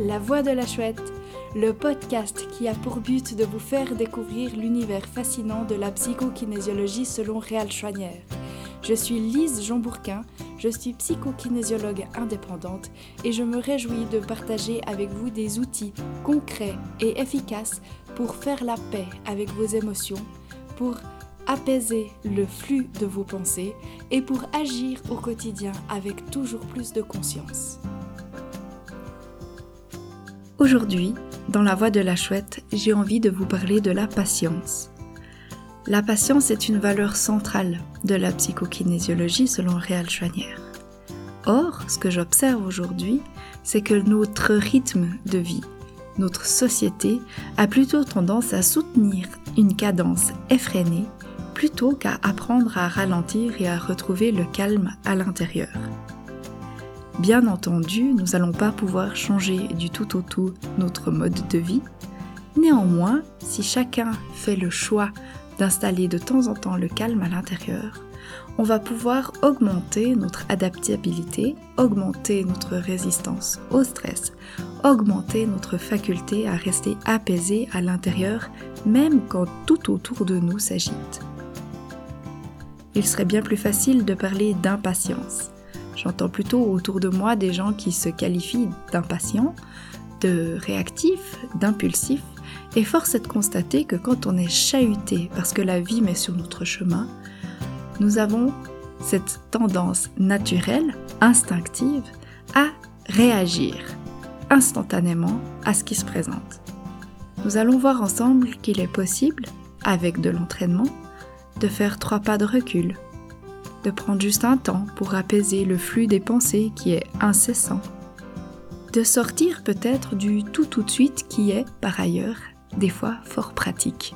La Voix de la Chouette, le podcast qui a pour but de vous faire découvrir l'univers fascinant de la psychokinésiologie selon Réal Chouanière. Je suis Lise Jean-Bourquin, je suis psychokinésiologue indépendante et je me réjouis de partager avec vous des outils concrets et efficaces pour faire la paix avec vos émotions, pour apaiser le flux de vos pensées et pour agir au quotidien avec toujours plus de conscience. Aujourd'hui, dans la voix de la chouette, j'ai envie de vous parler de la patience. La patience est une valeur centrale de la psychokinésiologie selon Réal Chouanière. Or, ce que j'observe aujourd'hui, c'est que notre rythme de vie, notre société, a plutôt tendance à soutenir une cadence effrénée plutôt qu'à apprendre à ralentir et à retrouver le calme à l'intérieur. Bien entendu, nous n'allons pas pouvoir changer du tout au tout notre mode de vie. Néanmoins, si chacun fait le choix d'installer de temps en temps le calme à l'intérieur, on va pouvoir augmenter notre adaptabilité, augmenter notre résistance au stress, augmenter notre faculté à rester apaisé à l'intérieur, même quand tout autour de nous s'agite. Il serait bien plus facile de parler d'impatience J'entends plutôt autour de moi des gens qui se qualifient d'impatients, de réactifs, d'impulsifs, et force est de constater que quand on est chahuté parce que la vie met sur notre chemin, nous avons cette tendance naturelle, instinctive, à réagir instantanément à ce qui se présente. Nous allons voir ensemble qu'il est possible, avec de l'entraînement, de faire trois pas de recul, de prendre juste un temps pour apaiser le flux des pensées qui est incessant, de sortir peut-être du tout tout de suite qui est, par ailleurs, des fois fort pratique.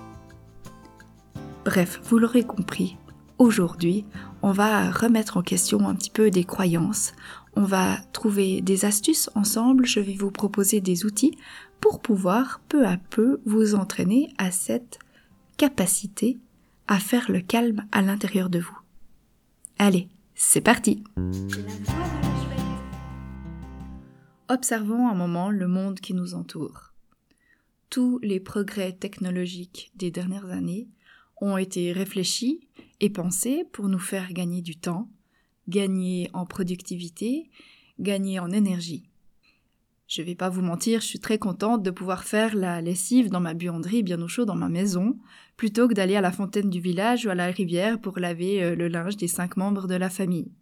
Bref, vous l'aurez compris, aujourd'hui, on va remettre en question un petit peu des croyances, on va trouver des astuces ensemble, je vais vous proposer des outils pour pouvoir peu à peu vous entraîner à cette capacité à faire le calme à l'intérieur de vous. Allez, c'est parti Observons un moment le monde qui nous entoure. Tous les progrès technologiques des dernières années ont été réfléchis et pensés pour nous faire gagner du temps, gagner en productivité, gagner en énergie. Je vais pas vous mentir, je suis très contente de pouvoir faire la lessive dans ma buanderie bien au chaud dans ma maison, plutôt que d'aller à la fontaine du village ou à la rivière pour laver euh, le linge des cinq membres de la famille.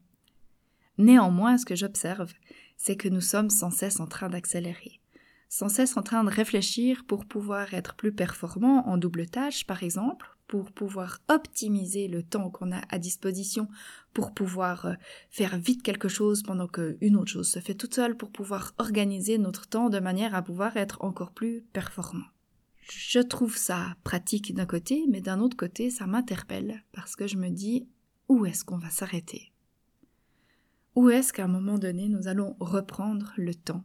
Néanmoins, ce que j'observe, c'est que nous sommes sans cesse en train d'accélérer, sans cesse en train de réfléchir pour pouvoir être plus performants en double tâche, par exemple, pour pouvoir optimiser le temps qu'on a à disposition, pour pouvoir euh, faire vite quelque chose pendant qu'une autre chose se fait toute seule, pour pouvoir organiser notre temps de manière à pouvoir être encore plus performant. Je trouve ça pratique d'un côté, mais d'un autre côté, ça m'interpelle parce que je me dis où est-ce qu'on va s'arrêter? Où est-ce qu'à un moment donné nous allons reprendre le temps?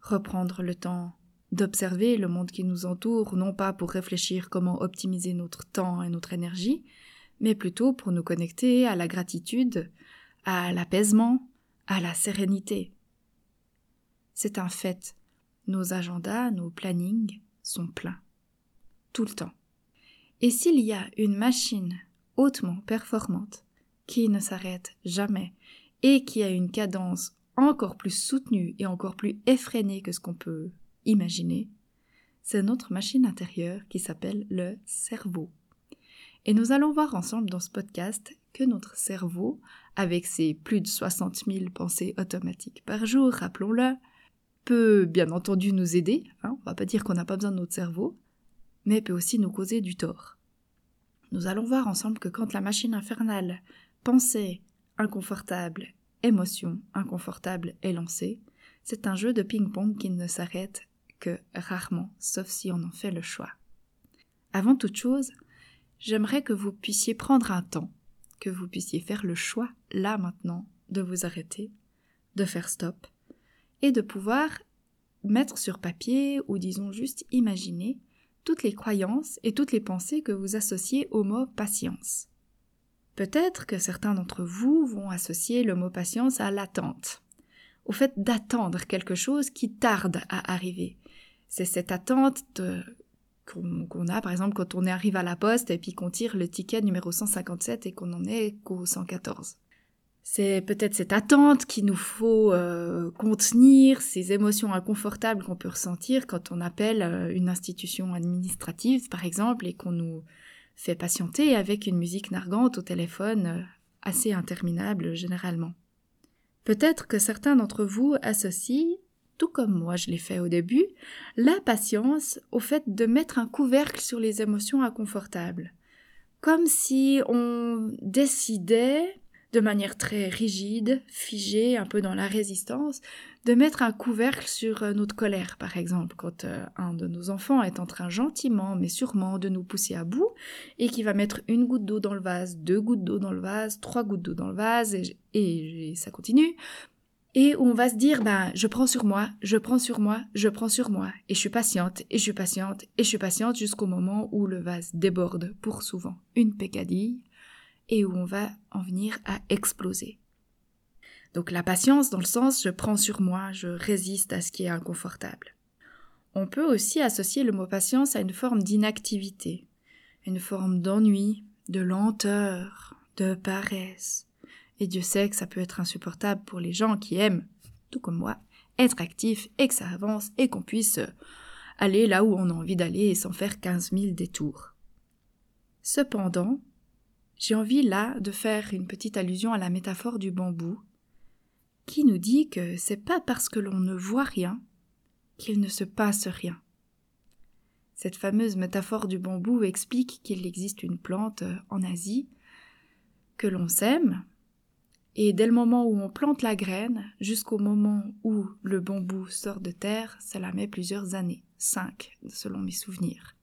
Reprendre le temps d'observer le monde qui nous entoure, non pas pour réfléchir comment optimiser notre temps et notre énergie, mais plutôt pour nous connecter à la gratitude, à l'apaisement, à la sérénité. C'est un fait. Nos agendas, nos plannings sont pleins. Tout le temps. Et s'il y a une machine hautement performante, qui ne s'arrête jamais, et qui a une cadence encore plus soutenue et encore plus effrénée que ce qu'on peut Imaginez, c'est notre machine intérieure qui s'appelle le cerveau. Et nous allons voir ensemble dans ce podcast que notre cerveau, avec ses plus de 60 000 pensées automatiques par jour, rappelons-le, peut bien entendu nous aider, hein, on va pas dire qu'on n'a pas besoin de notre cerveau, mais peut aussi nous causer du tort. Nous allons voir ensemble que quand la machine infernale, pensée inconfortable, émotion inconfortable est lancée, c'est un jeu de ping-pong qui ne s'arrête rarement, sauf si on en fait le choix. Avant toute chose, j'aimerais que vous puissiez prendre un temps, que vous puissiez faire le choix, là maintenant, de vous arrêter, de faire stop, et de pouvoir mettre sur papier, ou disons juste imaginer, toutes les croyances et toutes les pensées que vous associez au mot patience. Peut-être que certains d'entre vous vont associer le mot patience à l'attente, au fait d'attendre quelque chose qui tarde à arriver. C'est cette attente qu'on a, par exemple, quand on arrive à la poste et puis qu'on tire le ticket numéro 157 et qu'on n'en est qu'au 114. C'est peut-être cette attente qu'il nous faut euh, contenir, ces émotions inconfortables qu'on peut ressentir quand on appelle euh, une institution administrative, par exemple, et qu'on nous fait patienter avec une musique nargante au téléphone euh, assez interminable généralement. Peut-être que certains d'entre vous associent, tout comme moi je l'ai fait au début, la patience au fait de mettre un couvercle sur les émotions inconfortables. Comme si on décidait de manière très rigide, figée, un peu dans la résistance, de mettre un couvercle sur euh, notre colère, par exemple, quand euh, un de nos enfants est en train gentiment, mais sûrement, de nous pousser à bout, et qui va mettre une goutte d'eau dans le vase, deux gouttes d'eau dans le vase, trois gouttes d'eau dans le vase, et, ça continue, et on va se dire, ben, je prends sur moi, je prends sur moi, je prends sur moi, et je suis patiente, et je suis patiente, et je suis patiente jusqu'au moment où le vase déborde pour souvent une pécadille, et où on va en venir à exploser. Donc la patience dans le sens je prends sur moi, je résiste à ce qui est inconfortable. On peut aussi associer le mot patience à une forme d'inactivité, une forme d'ennui, de lenteur, de paresse. Et Dieu sait que ça peut être insupportable pour les gens qui aiment, tout comme moi, être actifs et que ça avance et qu'on puisse aller là où on a envie d'aller sans faire quinze mille détours. Cependant, j'ai envie là de faire une petite allusion à la métaphore du bambou, qui nous dit que c'est pas parce que l'on ne voit rien qu'il ne se passe rien. Cette fameuse métaphore du bambou explique qu'il existe une plante en Asie que l'on sème, et dès le moment où on plante la graine jusqu'au moment où le bambou sort de terre, cela met plusieurs années, cinq selon mes souvenirs.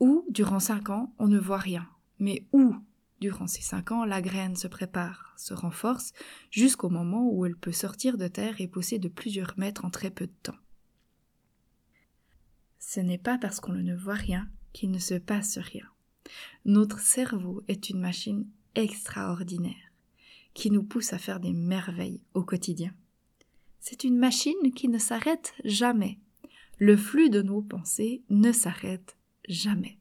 Ou, durant cinq ans, on ne voit rien. Mais où Durant ces cinq ans, la graine se prépare, se renforce, jusqu'au moment où elle peut sortir de terre et pousser de plusieurs mètres en très peu de temps. Ce n'est pas parce qu'on ne voit rien qu'il ne se passe rien. Notre cerveau est une machine extraordinaire qui nous pousse à faire des merveilles au quotidien. C'est une machine qui ne s'arrête jamais. Le flux de nos pensées ne s'arrête jamais.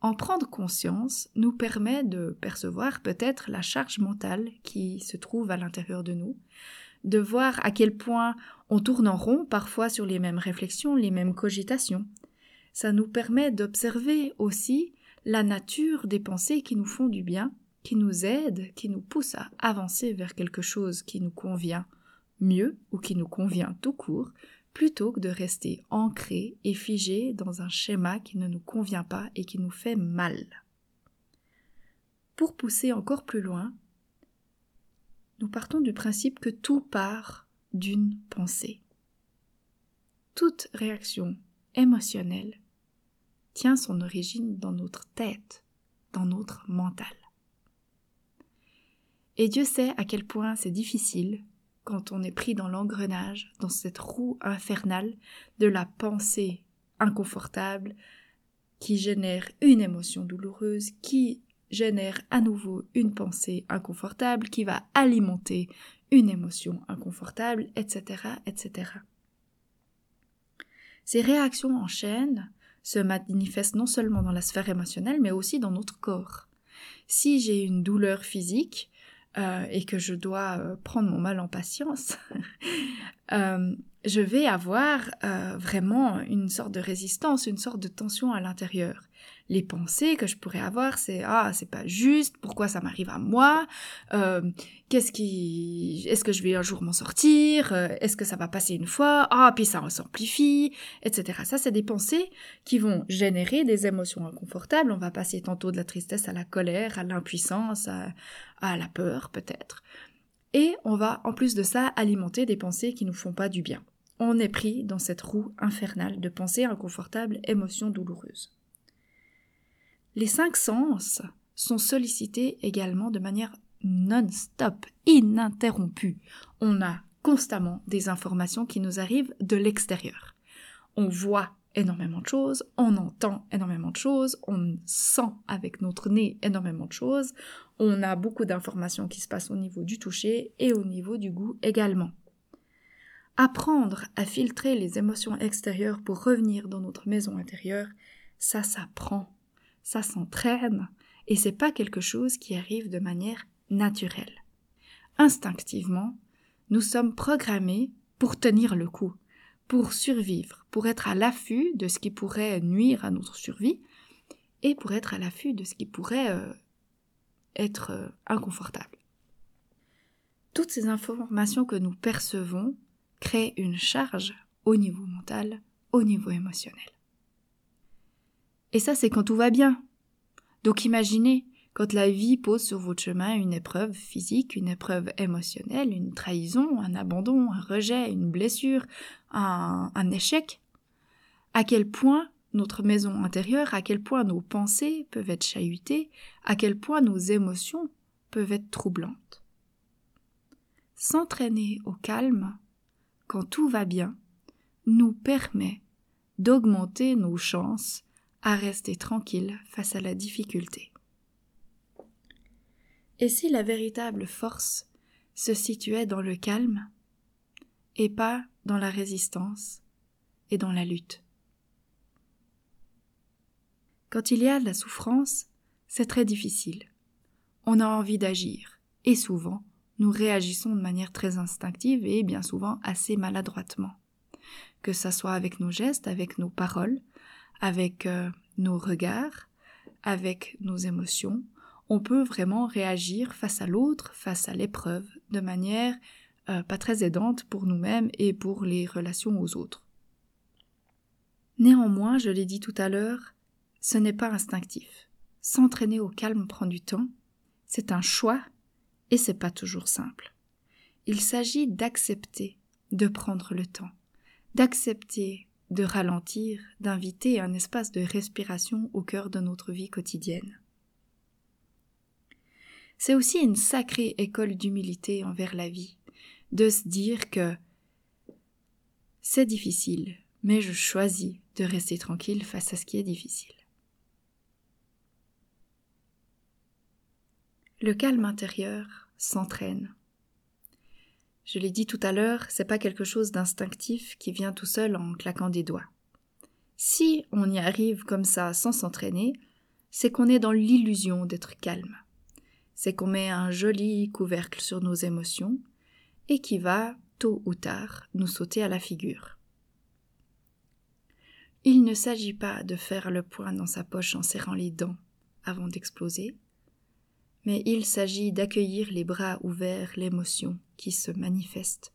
En prendre conscience nous permet de percevoir peut-être la charge mentale qui se trouve à l'intérieur de nous, de voir à quel point on tourne en rond parfois sur les mêmes réflexions, les mêmes cogitations. Ça nous permet d'observer aussi la nature des pensées qui nous font du bien, qui nous aident, qui nous poussent à avancer vers quelque chose qui nous convient mieux ou qui nous convient tout court, plutôt que de rester ancré et figé dans un schéma qui ne nous convient pas et qui nous fait mal. Pour pousser encore plus loin, nous partons du principe que tout part d'une pensée. Toute réaction émotionnelle tient son origine dans notre tête, dans notre mental. Et Dieu sait à quel point c'est difficile quand on est pris dans l'engrenage, dans cette roue infernale de la pensée inconfortable qui génère une émotion douloureuse, qui génère à nouveau une pensée inconfortable, qui va alimenter une émotion inconfortable, etc., etc. Ces réactions en chaîne se manifestent non seulement dans la sphère émotionnelle, mais aussi dans notre corps. Si j'ai une douleur physique, euh, et que je dois euh, prendre mon mal en patience, euh, je vais avoir vraiment une sorte de résistance, une sorte de tension à l'intérieur les pensées que je pourrais avoir, c'est ah c'est pas juste, pourquoi ça m'arrive à moi, euh, qu'est-ce qui, est-ce que je vais un jour m'en sortir, euh, est-ce que ça va passer une fois, ah puis ça s'amplifie, etc. Ça c'est des pensées qui vont générer des émotions inconfortables. On va passer tantôt de la tristesse à la colère, à l'impuissance, à, à la peur peut-être. Et on va en plus de ça alimenter des pensées qui nous font pas du bien. On est pris dans cette roue infernale de pensées inconfortables, émotions douloureuses. Les cinq sens sont sollicités également de manière non-stop, ininterrompue. On a constamment des informations qui nous arrivent de l'extérieur. On voit énormément de choses, on entend énormément de choses, on sent avec notre nez énormément de choses, on a beaucoup d'informations qui se passent au niveau du toucher et au niveau du goût également. Apprendre à filtrer les émotions extérieures pour revenir dans notre maison intérieure, ça s'apprend, ça s'entraîne, et c'est pas quelque chose qui arrive de manière naturelle. Instinctivement, nous sommes programmés pour tenir le coup, pour survivre, pour être à l'affût de ce qui pourrait nuire à notre survie, et pour être à l'affût de ce qui pourrait euh, être euh, inconfortable. Toutes ces informations que nous percevons crée une charge au niveau mental, au niveau émotionnel. Et ça, c'est quand tout va bien. Donc imaginez, quand la vie pose sur votre chemin une épreuve physique, une épreuve émotionnelle, une trahison, un abandon, un rejet, une blessure, un, échec, à quel point notre maison intérieure, à quel point nos pensées peuvent être chahutées, à quel point nos émotions peuvent être troublantes. S'entraîner au calme quand tout va bien, nous permet d'augmenter nos chances à rester tranquille face à la difficulté. Et si la véritable force se situait dans le calme et pas dans la résistance et dans la lutte? Quand il y a de la souffrance, c'est très difficile. On a envie d'agir, et souvent, nous réagissons de manière très instinctive et bien souvent assez maladroitement. Que ça soit avec nos gestes, avec nos paroles, avec euh, nos regards, avec nos émotions, on peut vraiment réagir face à l'autre, face à l'épreuve, de manière euh, pas très aidante pour nous-mêmes et pour les relations aux autres. Néanmoins, je l'ai dit tout à l'heure, ce n'est pas instinctif. S'entraîner au calme prend du temps, c'est un choix et c'est pas toujours simple. Il s'agit d'accepter de prendre le temps, d'accepter de ralentir, d'inviter un espace de respiration au cœur de notre vie quotidienne. C'est aussi une sacrée école d'humilité envers la vie, de se dire que c'est difficile, mais je choisis de rester tranquille face à ce qui est difficile. Le calme intérieur s'entraîne. Je l'ai dit tout à l'heure, c'est pas quelque chose d'instinctif qui vient tout seul en claquant des doigts. Si on y arrive comme ça sans s'entraîner, c'est qu'on est dans l'illusion d'être calme. C'est qu'on met un joli couvercle sur nos émotions et qui va, tôt ou tard, nous sauter à la figure. Il ne s'agit pas de faire le poing dans sa poche en serrant les dents avant d'exploser, mais il s'agit d'accueillir les bras ouverts l'émotion qui se manifeste,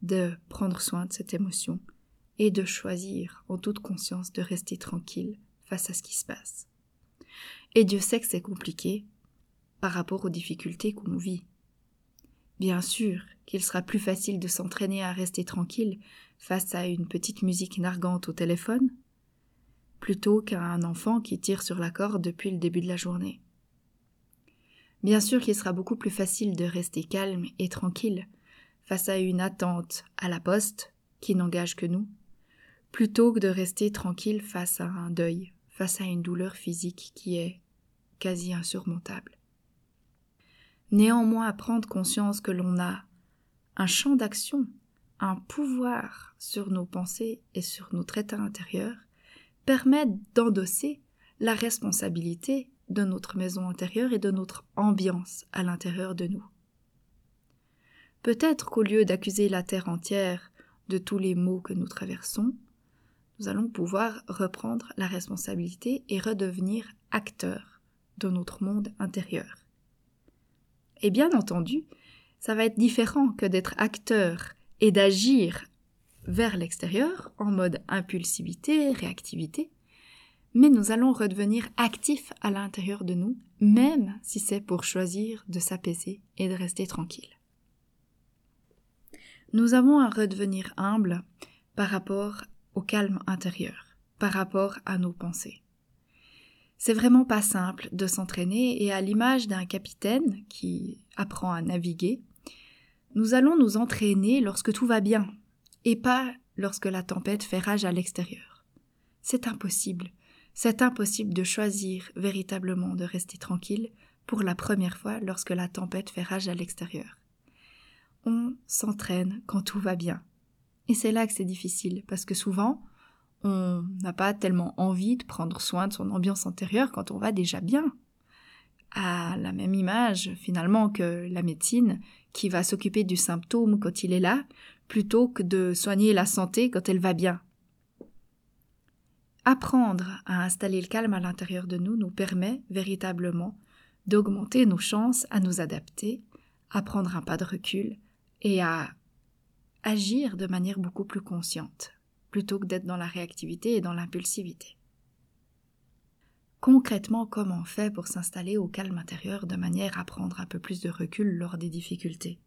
de prendre soin de cette émotion et de choisir en toute conscience de rester tranquille face à ce qui se passe. Et Dieu sait que c'est compliqué par rapport aux difficultés qu'on vit. Bien sûr qu'il sera plus facile de s'entraîner à rester tranquille face à une petite musique nargante au téléphone, plutôt qu'à un enfant qui tire sur la corde depuis le début de la journée. Bien sûr qu'il sera beaucoup plus facile de rester calme et tranquille face à une attente à la poste qui n'engage que nous, plutôt que de rester tranquille face à un deuil, face à une douleur physique qui est quasi insurmontable. Néanmoins, prendre conscience que l'on a un champ d'action, un pouvoir sur nos pensées et sur notre état intérieur, permet d'endosser la responsabilité de notre maison intérieure et de notre ambiance à l'intérieur de nous. Peut-être qu'au lieu d'accuser la terre entière de tous les maux que nous traversons, nous allons pouvoir reprendre la responsabilité et redevenir acteurs de notre monde intérieur. Et bien entendu, ça va être différent que d'être acteur et d'agir vers l'extérieur en mode impulsivité, réactivité, mais nous allons redevenir actifs à l'intérieur de nous, même si c'est pour choisir de s'apaiser et de rester tranquille. Nous avons à redevenir humbles par rapport au calme intérieur, par rapport à nos pensées. C'est vraiment pas simple de s'entraîner et à l'image d'un capitaine qui apprend à naviguer, nous allons nous entraîner lorsque tout va bien et pas lorsque la tempête fait rage à l'extérieur. C'est impossible c'est impossible de choisir véritablement de rester tranquille pour la première fois lorsque la tempête fait rage à l'extérieur. On s'entraîne quand tout va bien, Et c'est là que c'est difficile, parce que souvent, on n'a pas tellement envie de prendre soin de son ambiance intérieure quand on va déjà bien. À la même image, finalement, que la médecine, qui va s'occuper du symptôme quand il est là, plutôt que de soigner la santé quand elle va bien. Apprendre à installer le calme à l'intérieur de nous nous permet véritablement d'augmenter nos chances à nous adapter, à prendre un pas de recul et à agir de manière beaucoup plus consciente, plutôt que d'être dans la réactivité et dans l'impulsivité. Concrètement, comment on fait pour s'installer au calme intérieur de manière à prendre un peu plus de recul lors des difficultés?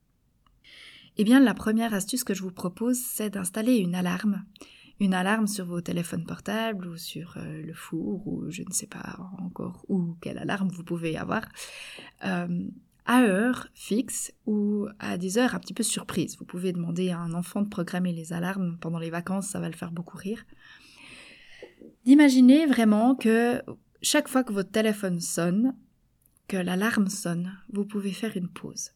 Eh bien, la première astuce que je vous propose, c'est d'installer une alarme. Une alarme sur vos téléphones portables ou sur euh, le four ou je ne sais pas encore où, quelle alarme vous pouvez avoir. Euh, à heure fixe ou à des heures un petit peu surprise. Vous pouvez demander à un enfant de programmer les alarmes pendant les vacances, ça va le faire beaucoup rire. D'imaginer vraiment que chaque fois que votre téléphone sonne, que l'alarme sonne, vous pouvez faire une pause.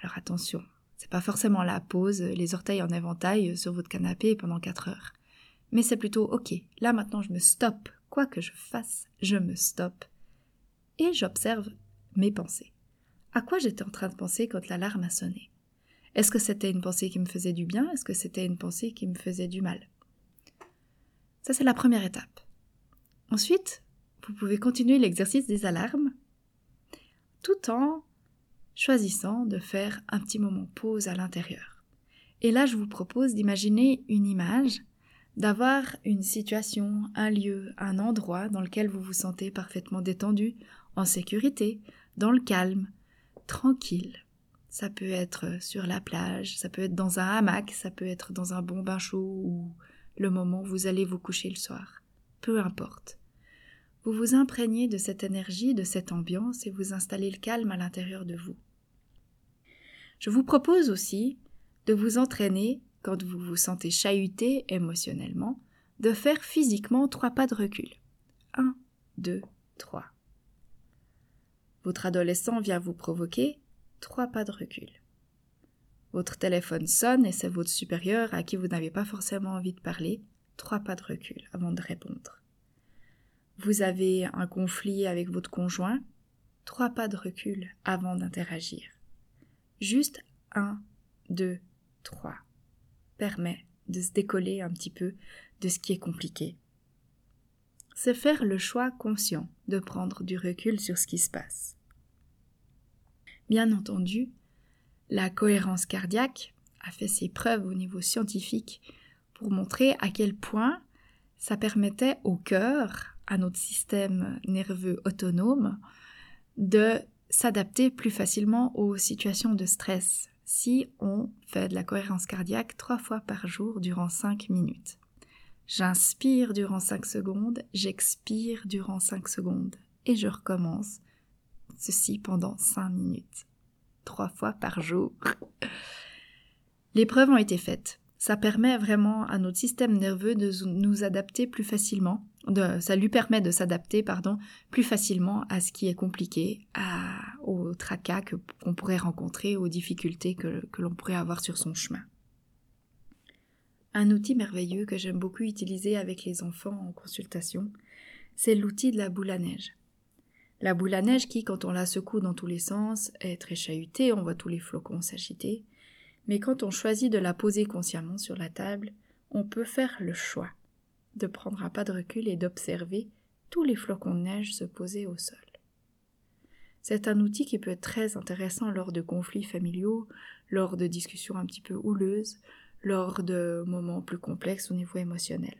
Alors attention, c'est pas forcément la pause, les orteils en éventail sur votre canapé pendant 4 heures. Mais c'est plutôt ok, là maintenant je me stoppe, quoi que je fasse, je me stoppe. Et j'observe mes pensées à quoi j'étais en train de penser quand l'alarme a sonné? Est-ce que c'était une pensée qui me faisait du bien? Est-ce que c'était une pensée qui me faisait du mal? Ça, c'est la première étape. Ensuite, vous pouvez continuer l'exercice des alarmes tout en choisissant de faire un petit moment pause à l'intérieur. Et là, je vous propose d'imaginer une image, d'avoir une situation, un lieu, un endroit dans lequel vous vous sentez parfaitement détendu, en sécurité, dans le calme, tranquille. Ça peut être sur la plage, ça peut être dans un hamac, ça peut être dans un bon bain chaud ou le moment où vous allez vous coucher le soir. Peu importe. Vous vous imprégnez de cette énergie, de cette ambiance et vous installez le calme à l'intérieur de vous. Je vous propose aussi de vous entraîner, quand vous vous sentez chahuté émotionnellement, de faire physiquement trois pas de recul. Un, deux, trois. Votre adolescent vient vous provoquer, trois pas de recul. Votre téléphone sonne et c'est votre supérieur à qui vous n'avez pas forcément envie de parler, trois pas de recul avant de répondre. Vous avez un conflit avec votre conjoint, trois pas de recul avant d'interagir. Juste un, deux, trois permet de se décoller un petit peu de ce qui est compliqué. C'est faire le choix conscient de prendre du recul sur ce qui se passe. Bien entendu, la cohérence cardiaque a fait ses preuves au niveau scientifique pour montrer à quel point ça permettait au cœur, à notre système nerveux autonome, de s'adapter plus facilement aux situations de stress si on fait de la cohérence cardiaque trois fois par jour durant cinq minutes. J'inspire durant cinq secondes, j'expire durant cinq secondes et je recommence ceci pendant 5 minutes, trois fois par jour. Les preuves ont été faites. Ça permet vraiment à notre système nerveux de nous adapter plus facilement. De, ça lui permet de s'adapter, pardon, plus facilement à ce qui est compliqué, à, aux tracas qu'on pourrait rencontrer, aux difficultés que, l'on pourrait avoir sur son chemin. Un outil merveilleux que j'aime beaucoup utiliser avec les enfants en consultation, c'est l'outil de la boule à neige. La boule à neige qui, quand on la secoue dans tous les sens, est très chahutée, on voit tous les flocons s'agiter. Mais quand on choisit de la poser consciemment sur la table, on peut faire le choix de prendre un pas de recul et d'observer tous les flocons de neige se poser au sol. C'est un outil qui peut être très intéressant lors de conflits familiaux, lors de discussions un petit peu houleuses, lors de moments plus complexes au niveau émotionnel.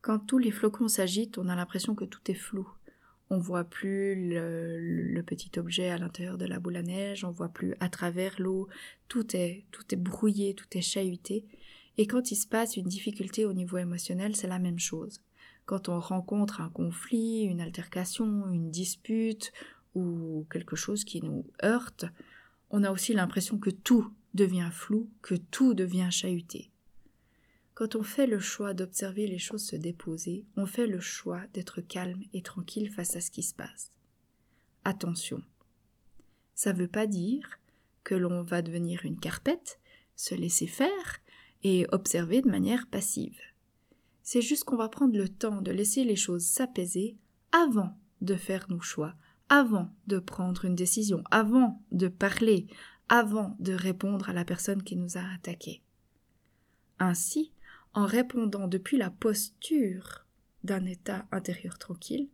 Quand tous les flocons s'agitent, on a l'impression que tout est flou. On voit plus le, petit objet à l'intérieur de la boule à neige, on voit plus à travers l'eau, tout est, tout est brouillé, tout est chahuté. Et quand il se passe une difficulté au niveau émotionnel, c'est la même chose. Quand on rencontre un conflit, une altercation, une dispute ou quelque chose qui nous heurte, on a aussi l'impression que tout devient flou, que tout devient chahuté. Quand on fait le choix d'observer les choses se déposer, on fait le choix d'être calme et tranquille face à ce qui se passe. Attention. Ça ne veut pas dire que l'on va devenir une carpette, se laisser faire et observer de manière passive. C'est juste qu'on va prendre le temps de laisser les choses s'apaiser avant de faire nos choix, avant de prendre une décision, avant de parler, avant de répondre à la personne qui nous a attaqués. Ainsi, en répondant depuis la posture d'un état intérieur tranquille,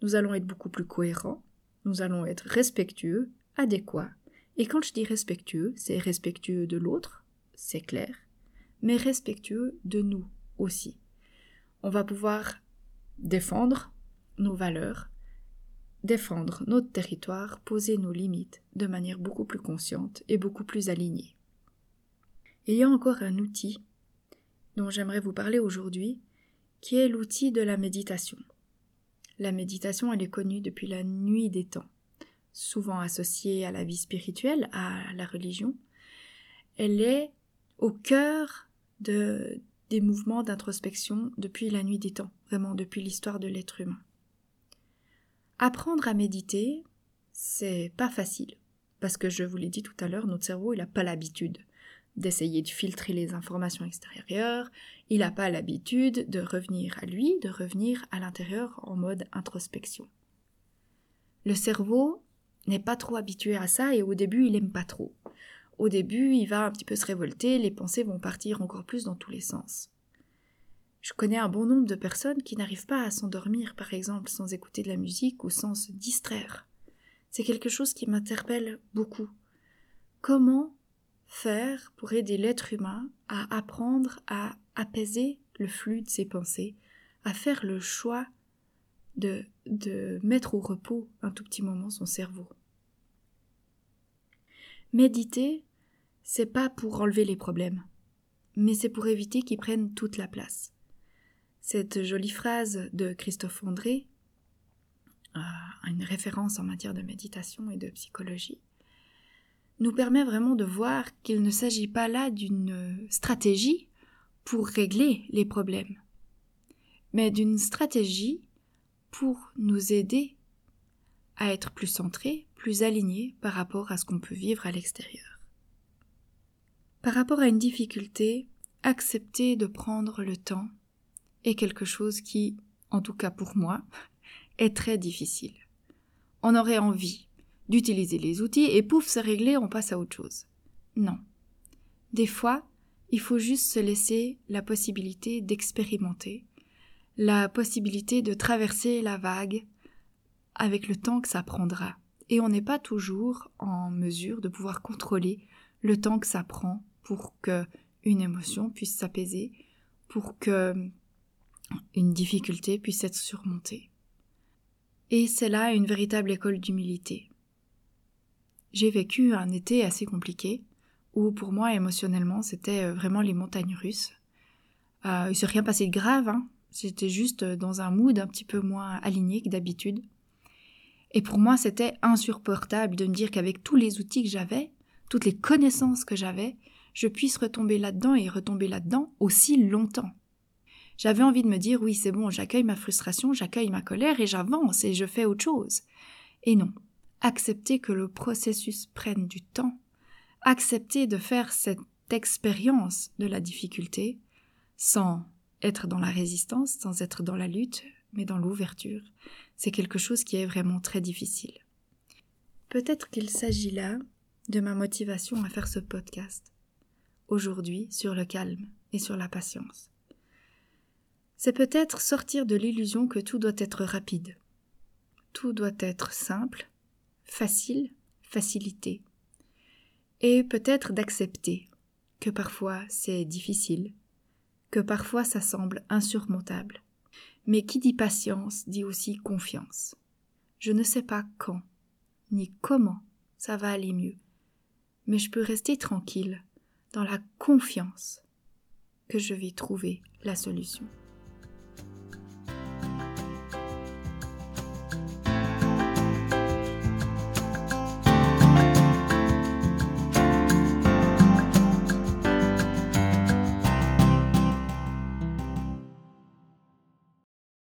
nous allons être beaucoup plus cohérents, nous allons être respectueux, adéquats. Et quand je dis respectueux, c'est respectueux de l'autre, c'est clair, mais respectueux de nous aussi. On va pouvoir défendre nos valeurs, défendre notre territoire, poser nos limites de manière beaucoup plus consciente et beaucoup plus alignée. il y a encore un outil dont j'aimerais vous parler aujourd'hui, qui est l'outil de la méditation. La méditation, elle est connue depuis la nuit des temps, souvent associée à la vie spirituelle, à la religion. Elle est au cœur de, mouvements d'introspection depuis la nuit des temps, vraiment depuis l'histoire de l'être humain. Apprendre à méditer, c'est pas facile, parce que je vous l'ai dit tout à l'heure, notre cerveau, il n'a pas l'habitude d'essayer de filtrer les informations extérieures, il n'a pas l'habitude de revenir à lui, de revenir à l'intérieur en mode introspection. Le cerveau n'est pas trop habitué à ça et au début il aime pas trop. Au début il va un petit peu se révolter, les pensées vont partir encore plus dans tous les sens. Je connais un bon nombre de personnes qui n'arrivent pas à s'endormir par exemple sans écouter de la musique ou sans se distraire. C'est quelque chose qui m'interpelle beaucoup. Comment faire pour aider l'être humain à apprendre à apaiser le flux de ses pensées, à faire le choix de, de mettre au repos un tout petit moment son cerveau? Méditer, c'est pas pour enlever les problèmes, mais c'est pour éviter qu'ils prennent toute la place. Cette jolie phrase de Christophe André, une référence en matière de méditation et de psychologie, nous permet vraiment de voir qu'il ne s'agit pas là d'une stratégie pour régler les problèmes, mais d'une stratégie pour nous aider à être plus centrés, plus alignés par rapport à ce qu'on peut vivre à l'extérieur. Par rapport à une difficulté, accepter de prendre le temps est quelque chose qui, en tout cas pour moi, est très difficile. On aurait envie, d'utiliser les outils et pouf, c'est réglé, on passe à autre chose. Non. Des fois, il faut juste se laisser la possibilité d'expérimenter, la possibilité de traverser la vague avec le temps que ça prendra. Et on n'est pas toujours en mesure de pouvoir contrôler le temps que ça prend pour que une émotion puisse s'apaiser, pour que une difficulté puisse être surmontée. Et c'est là une véritable école d'humilité j'ai vécu un été assez compliqué, où pour moi émotionnellement c'était euh, vraiment les montagnes russes. Euh, il s'est rien passé de grave, hein. juste dans un mood un petit peu moins aligné que d'habitude. Et pour moi c'était insupportable de me dire qu'avec tous les outils que j'avais, toutes les connaissances que j'avais, je puisse retomber là-dedans et retomber là-dedans aussi longtemps. J'avais envie de me dire oui c'est bon, j'accueille ma frustration, j'accueille ma colère et j'avance et je fais autre chose. Et non, accepter que le processus prenne du temps, accepter de faire cette expérience de la difficulté sans être dans la résistance, sans être dans la lutte, mais dans l'ouverture, c'est quelque chose qui est vraiment très difficile. Peut-être qu'il s'agit là de ma motivation à faire ce podcast, aujourd'hui sur le calme et sur la patience. C'est peut-être sortir de l'illusion que tout doit être rapide, tout doit être simple, facile, facilité. Et peut-être d'accepter que parfois c'est difficile, que parfois ça semble insurmontable. Mais qui dit patience dit aussi confiance. Je ne sais pas quand, ni comment ça va aller mieux, mais je peux rester tranquille dans la confiance que je vais trouver la solution.